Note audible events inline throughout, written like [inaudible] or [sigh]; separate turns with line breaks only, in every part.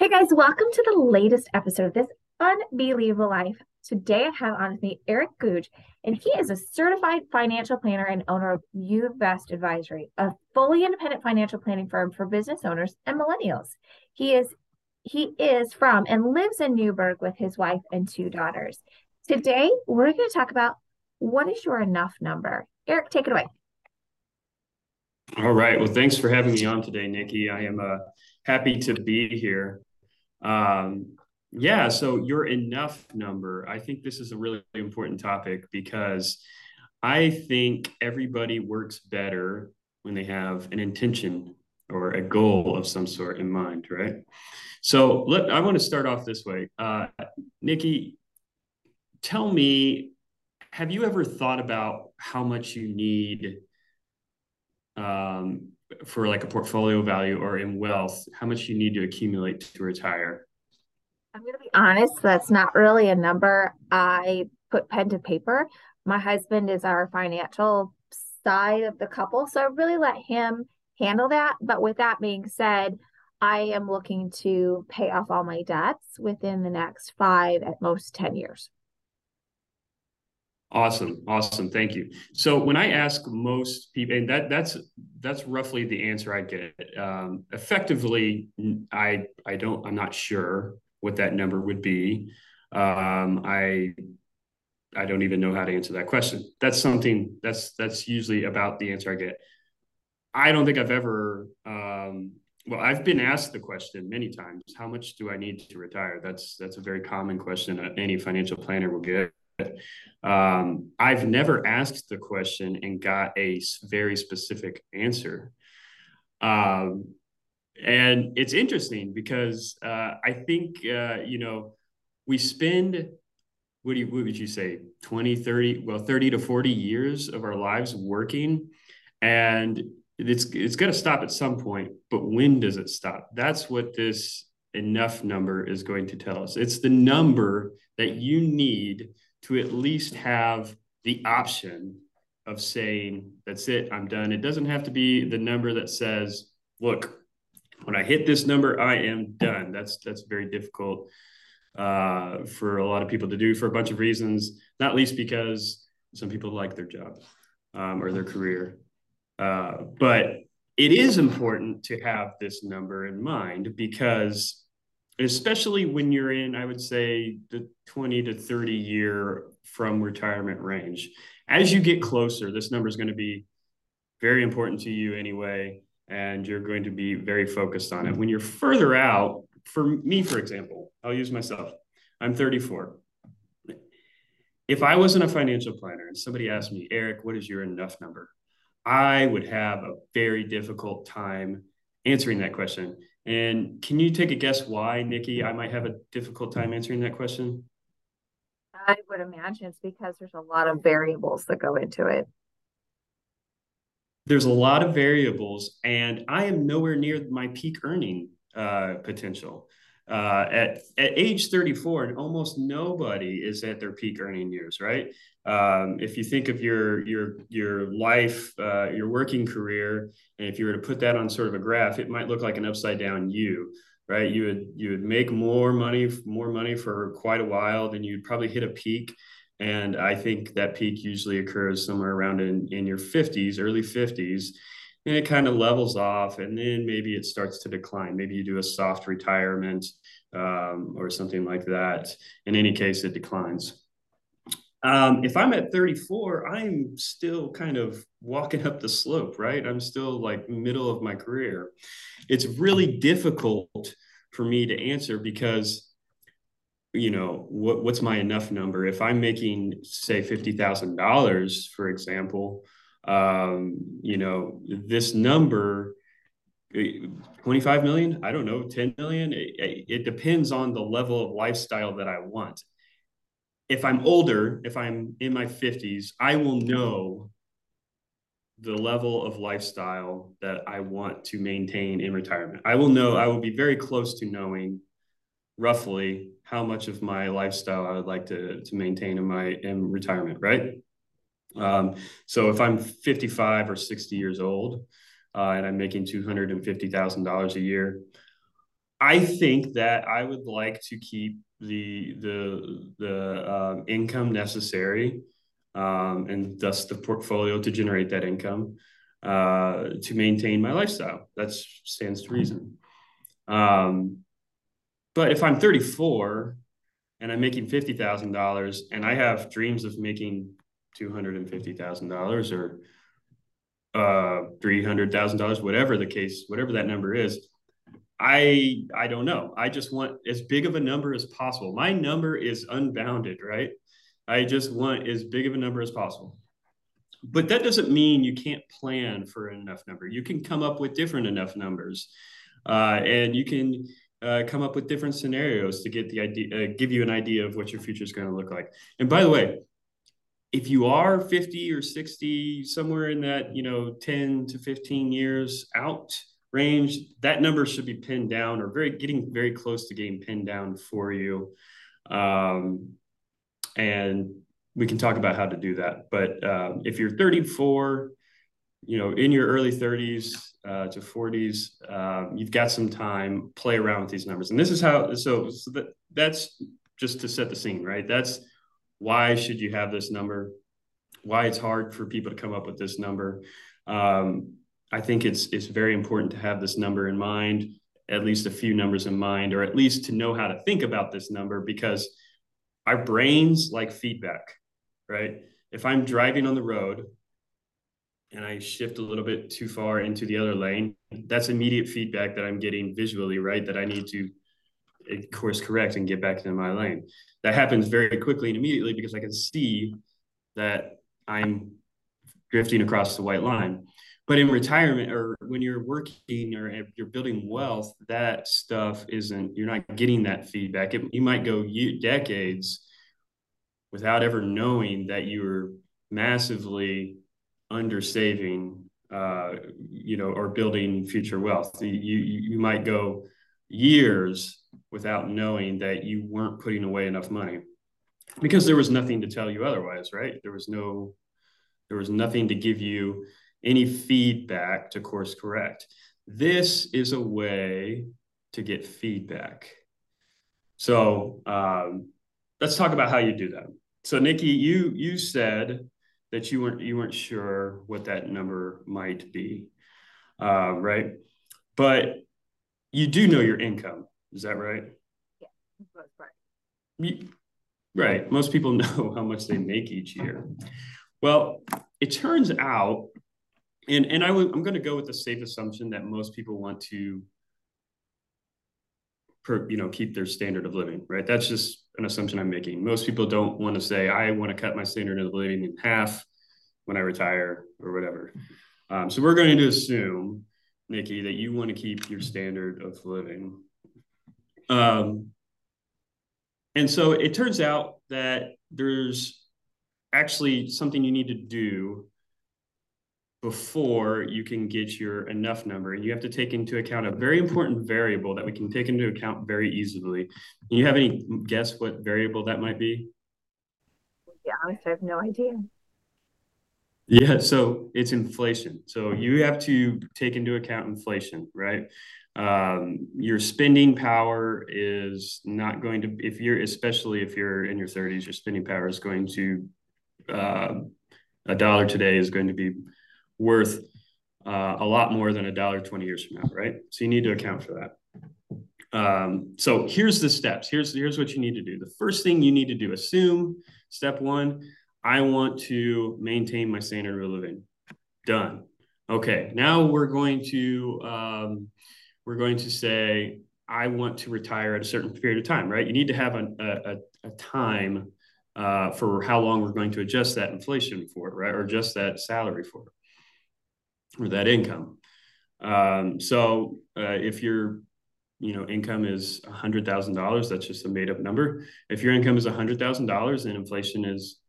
Hey guys, welcome to the latest episode of this unbelievable life. Today I have on with me Erik Goodge, and he is a certified financial planner and owner of uVest Advisory, a fully independent financial planning firm for business owners and millennials. He is he is from and lives in Newburgh with his wife and two daughters. Today we're going to talk about what is your enough number. Erik, take it away.
All right. Well, thanks for having me on today, Nikki. I am uh, happy to be here. Um, yeah, so your enough number, I think this is a really important topic because I think everybody works better when they have an intention or a goal of some sort in mind, right? So let I want to start off this way. Uh, Nikki, tell me, have you ever thought about how much you need um, for like a portfolio value or in wealth, how much you need to accumulate to retire?
I'm going to be honest, that's not really a number I put pen to paper. My husband is our financial side of the couple, so I really let him handle that. But with that being said, I am looking to pay off all my debts within the next five, at most 10 years.
Awesome. Awesome. Thank you. So when I ask most people, and that that's that's roughly the answer I get. Um, effectively, I I don't I'm not sure what that number would be. Um, I I don't even know how to answer that question. That's something that's that's usually about the answer I get. I don't think I've ever um, well, I've been asked the question many times, how much do I need to retire? That's that's a very common question that any financial planner will get. Um, I've never asked the question and got a very specific answer. Um, and it's interesting because uh, I think, uh, you know, we spend, what, do you, what would you say, 20, 30, well, 30 to 40 years of our lives working. And it's, it's going to stop at some point, but when does it stop? That's what this enough number is going to tell us. It's the number that you need to at least have the option of saying, that's it, I'm done. It doesn't have to be the number that says, look, when I hit this number, I am done. That's that's very difficult uh, for a lot of people to do for a bunch of reasons, not least because some people like their job um, or their career. Uh, but it is important to have this number in mind because especially when you're in, I would say, the 20 to 30 year from retirement range. As you get closer, this number is going to be very important to you anyway, and you're going to be very focused on it. When you're further out, for me, for example, I'll use myself. I'm 34. If I wasn't a financial planner and somebody asked me, Erik, what is your enough number? I would have a very difficult time answering that question and can you take a guess why, Nikki, I might have a difficult time answering that question?
I would imagine it's because there's a lot of variables that go into it.
There's a lot of variables, and I am nowhere near my peak earning uh, potential. Uh, at at age 34, and almost nobody is at their peak earning years, right? Um, if you think of your your your life, uh, your working career, and if you were to put that on sort of a graph, it might look like an upside down U, right? You would you would make more money, more money for quite a while, then you'd probably hit a peak. And I think that peak usually occurs somewhere around in, in your 50s, early 50s and it kind of levels off and then maybe it starts to decline maybe you do a soft retirement um, or something like that. In any case it declines. Um, if i'm at 34 i'm still kind of walking up the slope right? I'm still like middle of my career. It's really difficult for me to answer because you know what, what's my enough number? If i'm making say $50000 for example um, you know, this number, 25 million, I don't know, 10 million, it, it depends on the level of lifestyle that I want. If I'm older, if I'm in my 50s, I will know the level of lifestyle that I want to maintain in retirement. I will know, I will be very close to knowing roughly how much of my lifestyle I would like to, to maintain in my in retirement, right? Um, so if I'm 55 or 60 years old uh, and I'm making $250,000 a year, I think that I would like to keep the the the um, income necessary um, and thus the portfolio to generate that income uh, to maintain my lifestyle. That stands to reason. Um, but if I'm 34 and I'm making fifty thousand dollars and I have dreams of making two hundred and fifty thousand dollars or uh, three hundred thousand dollars, whatever the case, whatever that number is, I I don't know. I just want as big of a number as possible. My number is unbounded, right? I just want as big of a number as possible. But that doesn't mean you can't plan for enough number. You can come up with different enough numbers, uh, and you can uh, come up with different scenarios to get the idea, uh, give you an idea of what your future is going to look like. And by the way, if you are 50 or 60, somewhere in that you know 10 to 15 years out range, that number should be pinned down or very getting very close to getting pinned down for you. Um, and we can talk about how to do that. But um, if you're 34, you know, in your early 30s uh, to 40s, um, you've got some time. Play around with these numbers, and this is how. So, so that, that's just to set the scene, right? That's why should you have this number? Why it's hard for people to come up with this number. Um, I think it's it's very important to have this number in mind, at least a few numbers in mind, or at least to know how to think about this number because our brains like feedback, right? If I'm driving on the road and I shift a little bit too far into the other lane, that's immediate feedback that I'm getting visually, right? That I need to course correct and get back into my lane. That happens very quickly and immediately because I can see that I'm drifting across the white line. But in retirement or when you're working or you're building wealth, that stuff isn't, you're not getting that feedback. It, you might go decades without ever knowing that you were massively under saving, uh, you know, or building future wealth. You, you, you might go years without knowing that you weren't putting away enough money because there was nothing to tell you otherwise, right? There was no, there was nothing to give you any feedback to course correct. This is a way to get feedback. So um, let's talk about how you do that. So Nikki, you you said that you weren't you weren't sure what that number might be, uh, right? But you do know your income. Is that right? Yeah, most part. right. Most people [laughs] know how much they make each year. Well, it turns out and and I w- I'm going to go with the safe assumption that most people want to per, you know keep their standard of living right that's just an assumption i'm making most people don't want to say i want to cut my standard of living in half when i retire or whatever um, so we're going to assume nikki that you want to keep your standard of living um, and so it turns out that there's actually something you need to do before you can get your enough number. And you have to take into account a very important variable that we can take into account very easily. Do you have any guess what variable that might be?
Yeah, I have no idea.
Yeah, so it's inflation. So you have to take into account inflation, right? Um, your spending power is not going to, if you're, especially if you're in your 30s, your spending power is going to, uh, a dollar today is going to be worth uh, a lot more than a dollar 20 years from now, right? So you need to account for that. Um, so here's the steps. Here's, here's what you need to do. The first thing you need to do, assume step one, I want to maintain my standard of living. Done. Okay, now we're going to um, we're going to say I want to retire at a certain period of time, right? You need to have a, a, a time uh, for how long we're going to adjust that inflation for, it, right, or adjust that salary for it, or that income. Um, so uh, if your you know income is hundred thousand dollars, that's just a made up number. If your income is hundred thousand dollars and inflation is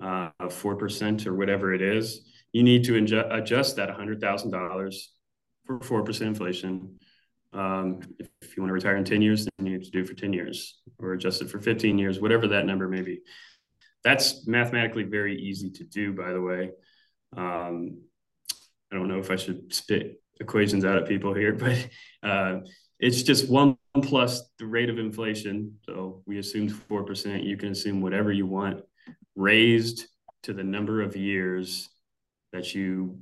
uh, four uh, percent or whatever it is, you need to inju- adjust that hundred thousand dollars for four percent inflation. Um, if, if, you want to retire in 10 years, then you need to do for 10 years or adjust it for 15 years, whatever that number may be. That's mathematically very easy to do, by the way. Um, I don't know if I should spit equations out at people here, [laughs] but uh, it's just one plus the rate of inflation. So we assumed 4%. You can assume whatever you want, raised to the number of years that you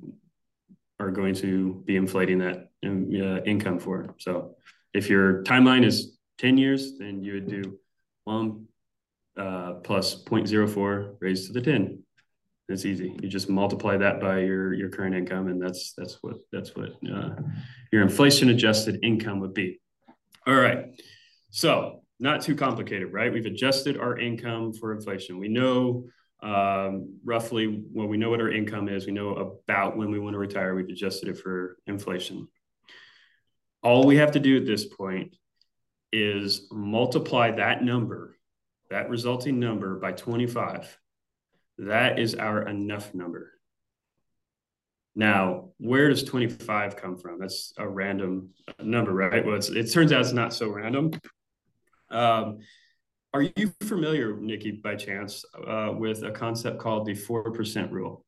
are going to be inflating that uh, income for. So if your timeline is 10 years, then you would do one uh, plus 0.04 raised to the 10. It's easy. You just multiply that by your your current income, and that's that's what that's what uh, your inflation adjusted income would be. All right. So not too complicated, right? We've adjusted our income for inflation. We know um, roughly well, we know what our income is. We know about when we want to retire. We've adjusted it for inflation. All we have to do at this point is multiply that number, that resulting number by 25 that is our enough number. Now, where does 25 come from? That's a random number, right? Well, it turns out it's not so random. Um, are you familiar, Nikki, by chance, uh, with a concept called the 4% rule?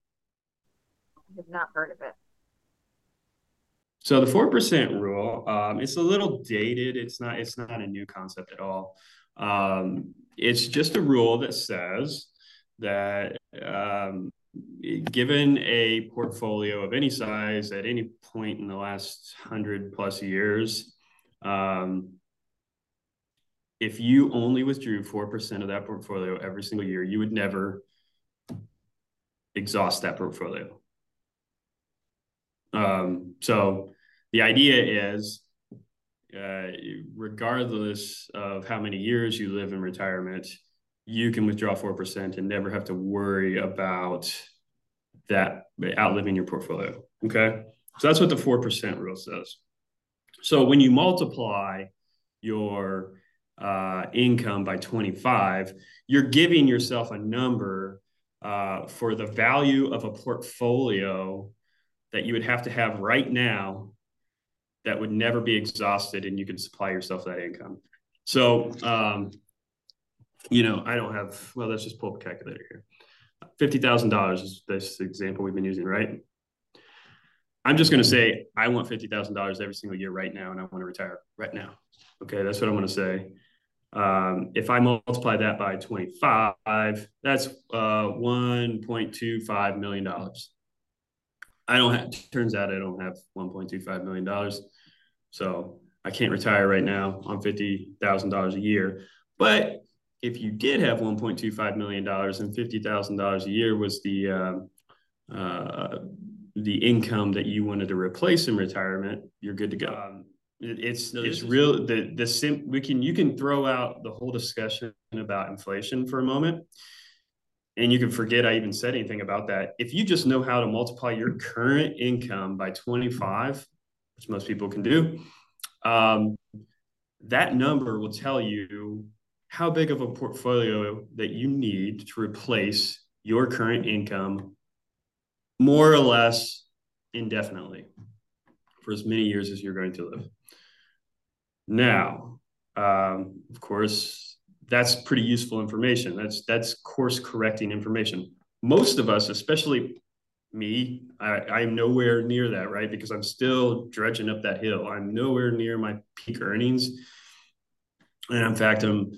I have not heard of it.
So the 4% rule, um, it's a little dated. It's not, it's not a new concept at all. Um, it's just a rule that says that um, given a portfolio of any size at any point in the last 100 plus years, um, if you only withdrew 4% of that portfolio every single year, you would never exhaust that portfolio. Um, so the idea is, uh, regardless of how many years you live in retirement, you can withdraw 4% and never have to worry about that outliving your portfolio. Okay. So that's what the 4% rule says. So when you multiply your uh, income by 25, you're giving yourself a number uh, for the value of a portfolio that you would have to have right now that would never be exhausted and you can supply yourself that income. So um, you know, I don't have, well, let's just pull up a calculator here. $50,000 is this example we've been using, right? I'm just going to say, I want $50,000 every single year right now, and I want to retire right now. Okay, that's what I'm going to say. Um, if I multiply that by 25, that's uh, $1.25 million. I don't have, turns out I don't have $1.25 million. So I can't retire right now on $50,000 a year. But if you did have $1.25 million and $50,000 a year was the uh, uh, the income that you wanted to replace in retirement, you're good to go. Um, it's no, it's real. The the sim we can you can throw out the whole discussion about inflation for a moment, and you can forget I even said anything about that. If you just know how to multiply your current income by 25, which most people can do, um, that number will tell you how big of a portfolio that you need to replace your current income more or less indefinitely for as many years as you're going to live. Now, um, of course, that's pretty useful information. That's that's course correcting information. Most of us, especially me, I, I'm nowhere near that, right? Because I'm still dredging up that hill. I'm nowhere near my peak earnings. And in fact, I'm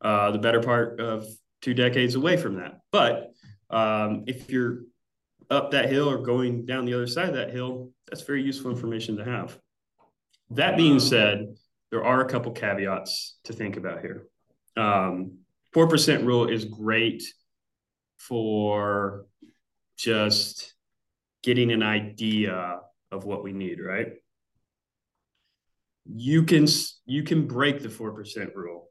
uh, the better part of two decades away from that. But um, if you're up that hill or going down the other side of that hill, that's very useful information to have. That being said, there are a couple caveats to think about here. Um, 4% rule is great for just getting an idea of what we need, right? You can you can break the 4% rule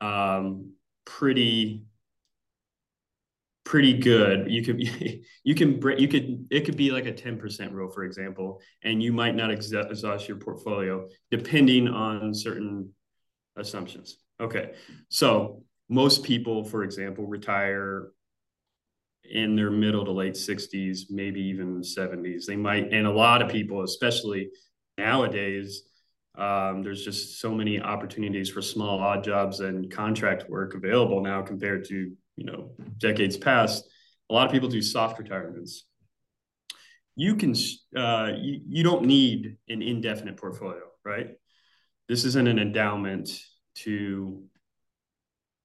um, pretty pretty good. You could [laughs] you can you could it could be like a 10% rule, for example, and you might not exhaust your portfolio depending on certain assumptions. Okay. So most people, for example, retire in their middle to late 60s, maybe even 70s. They might, and a lot of people, especially nowadays, um, there's just so many opportunities for small odd jobs and contract work available now compared to you know decades past. A lot of people do soft retirements. You can uh, you, you don't need an indefinite portfolio, right? this isn't an endowment to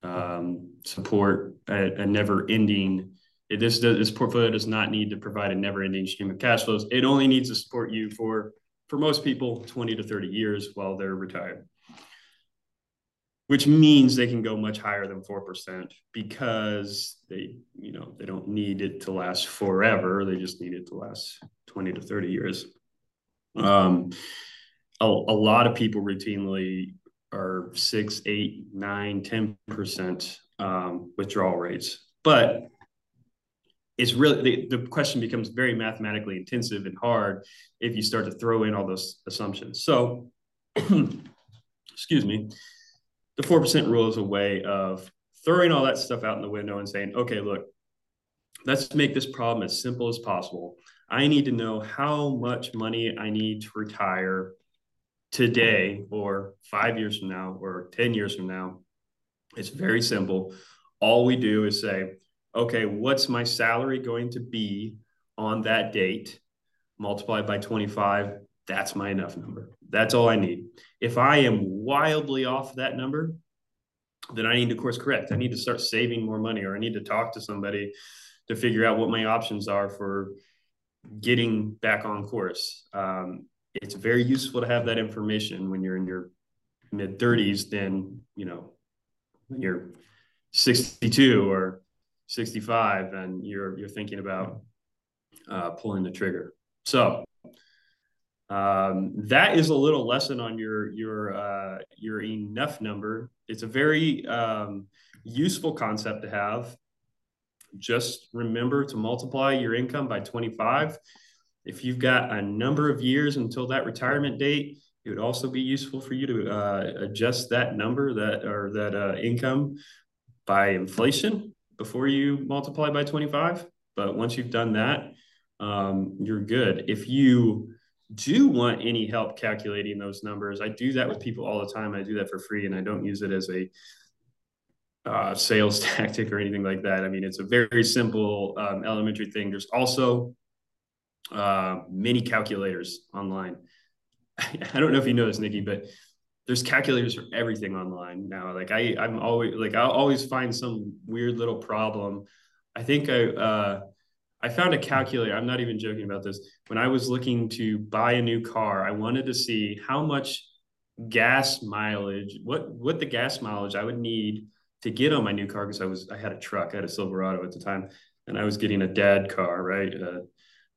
um, support a, a never-ending. This this portfolio does not need to provide a never-ending stream of cash flows. It only needs to support you for for most people 20 to 30 years while they're retired which means they can go much higher than 4% because they you know they don't need it to last forever. They just need it to last 20 to 30 years. Um, a, a lot of people routinely are 6 8 9 10% um, withdrawal rates. But it's really the, the question becomes very mathematically intensive and hard if you start to throw in all those assumptions. So [clears throat] excuse me the 4% rule is a way of throwing all that stuff out in the window and saying, okay, look, let's make this problem as simple as possible. I need to know how much money I need to retire today or five years from now or 10 years from now. It's very simple. All we do is say, okay, what's my salary going to be on that date multiplied by 25? That's my enough number. That's all I need. If I am wildly off that number, then I need to course correct. I need to start saving more money, or I need to talk to somebody to figure out what my options are for getting back on course. Um, it's very useful to have that information when you're in your mid 30s than you know when you're 62 or 65 and you're you're thinking about uh, pulling the trigger. So um, that is a little lesson on your your uh, your enough number. It's a very um, useful concept to have. Just remember to multiply your income by 25. If you've got a number of years until that retirement date, it would also be useful for you to uh, adjust that number that or that uh, income by inflation before you multiply by 25. But once you've done that, um, you're good. If you do want any help calculating those numbers, I do that with people all the time. I do that for free and I don't use it as a uh, sales [laughs] tactic or anything like that. I mean, it's a very simple um, elementary thing. There's also uh, many calculators online. [laughs] I don't know if you know this, Nikki, but there's calculators for everything online now. Like I, I'm always like I'll always find some weird little problem. I think I uh, I found a calculator. I'm not even joking about this. When I was looking to buy a new car, I wanted to see how much gas mileage, what what the gas mileage I would need to get on my new car because I was I had a truck, I had a Silverado at the time, and I was getting a dad car, right, uh,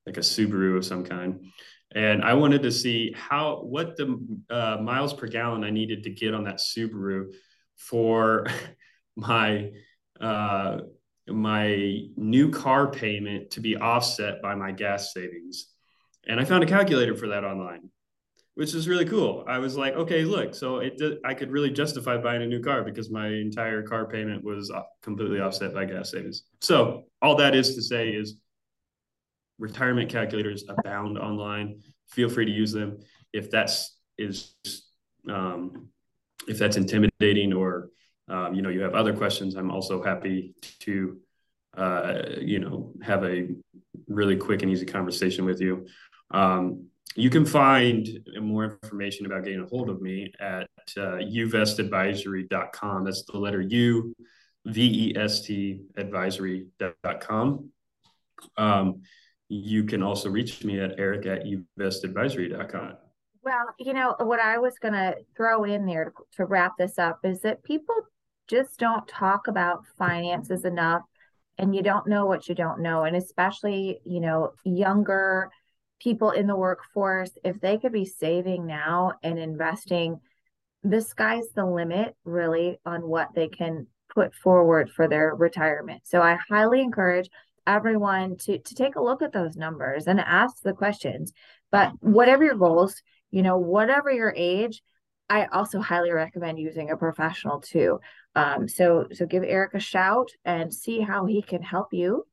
like a Subaru of some kind, and I wanted to see how what the uh, miles per gallon I needed to get on that Subaru for [laughs] my uh, my new car payment to be offset by my gas savings. And I found a calculator for that online, which is really cool. I was like, okay, look, so it did, I could really justify buying a new car because my entire car payment was completely offset by gas savings. So all that is to say is retirement calculators abound online. Feel free to use them. If that's is um, if that's intimidating or um, you know, you have other questions, I'm also happy to, uh, you know, have a really quick and easy conversation with you. Um, you can find more information about getting a hold of me at uh, uvestadvisory.com. That's the letter U, V E S T advisory.com. Um, you can also reach me at eric at uvestadvisory.com.
Well, you know, what I was going to throw in there to, to wrap this up is that people just don't talk about finances enough and you don't know what you don't know and especially you know younger people in the workforce if they could be saving now and investing the sky's the limit really on what they can put forward for their retirement so i highly encourage everyone to to take a look at those numbers and ask the questions but whatever your goals you know whatever your age I also highly recommend using a professional too. Um, so so give Erik a shout and see how he can help you.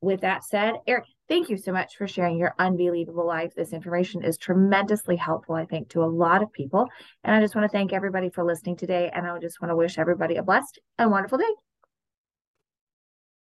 With that said, Erik, thank you so much for sharing your unbelievable life. This information is tremendously helpful, I think, to a lot of people. And I just want to thank everybody for listening today. And I just want to wish everybody a blessed and wonderful day.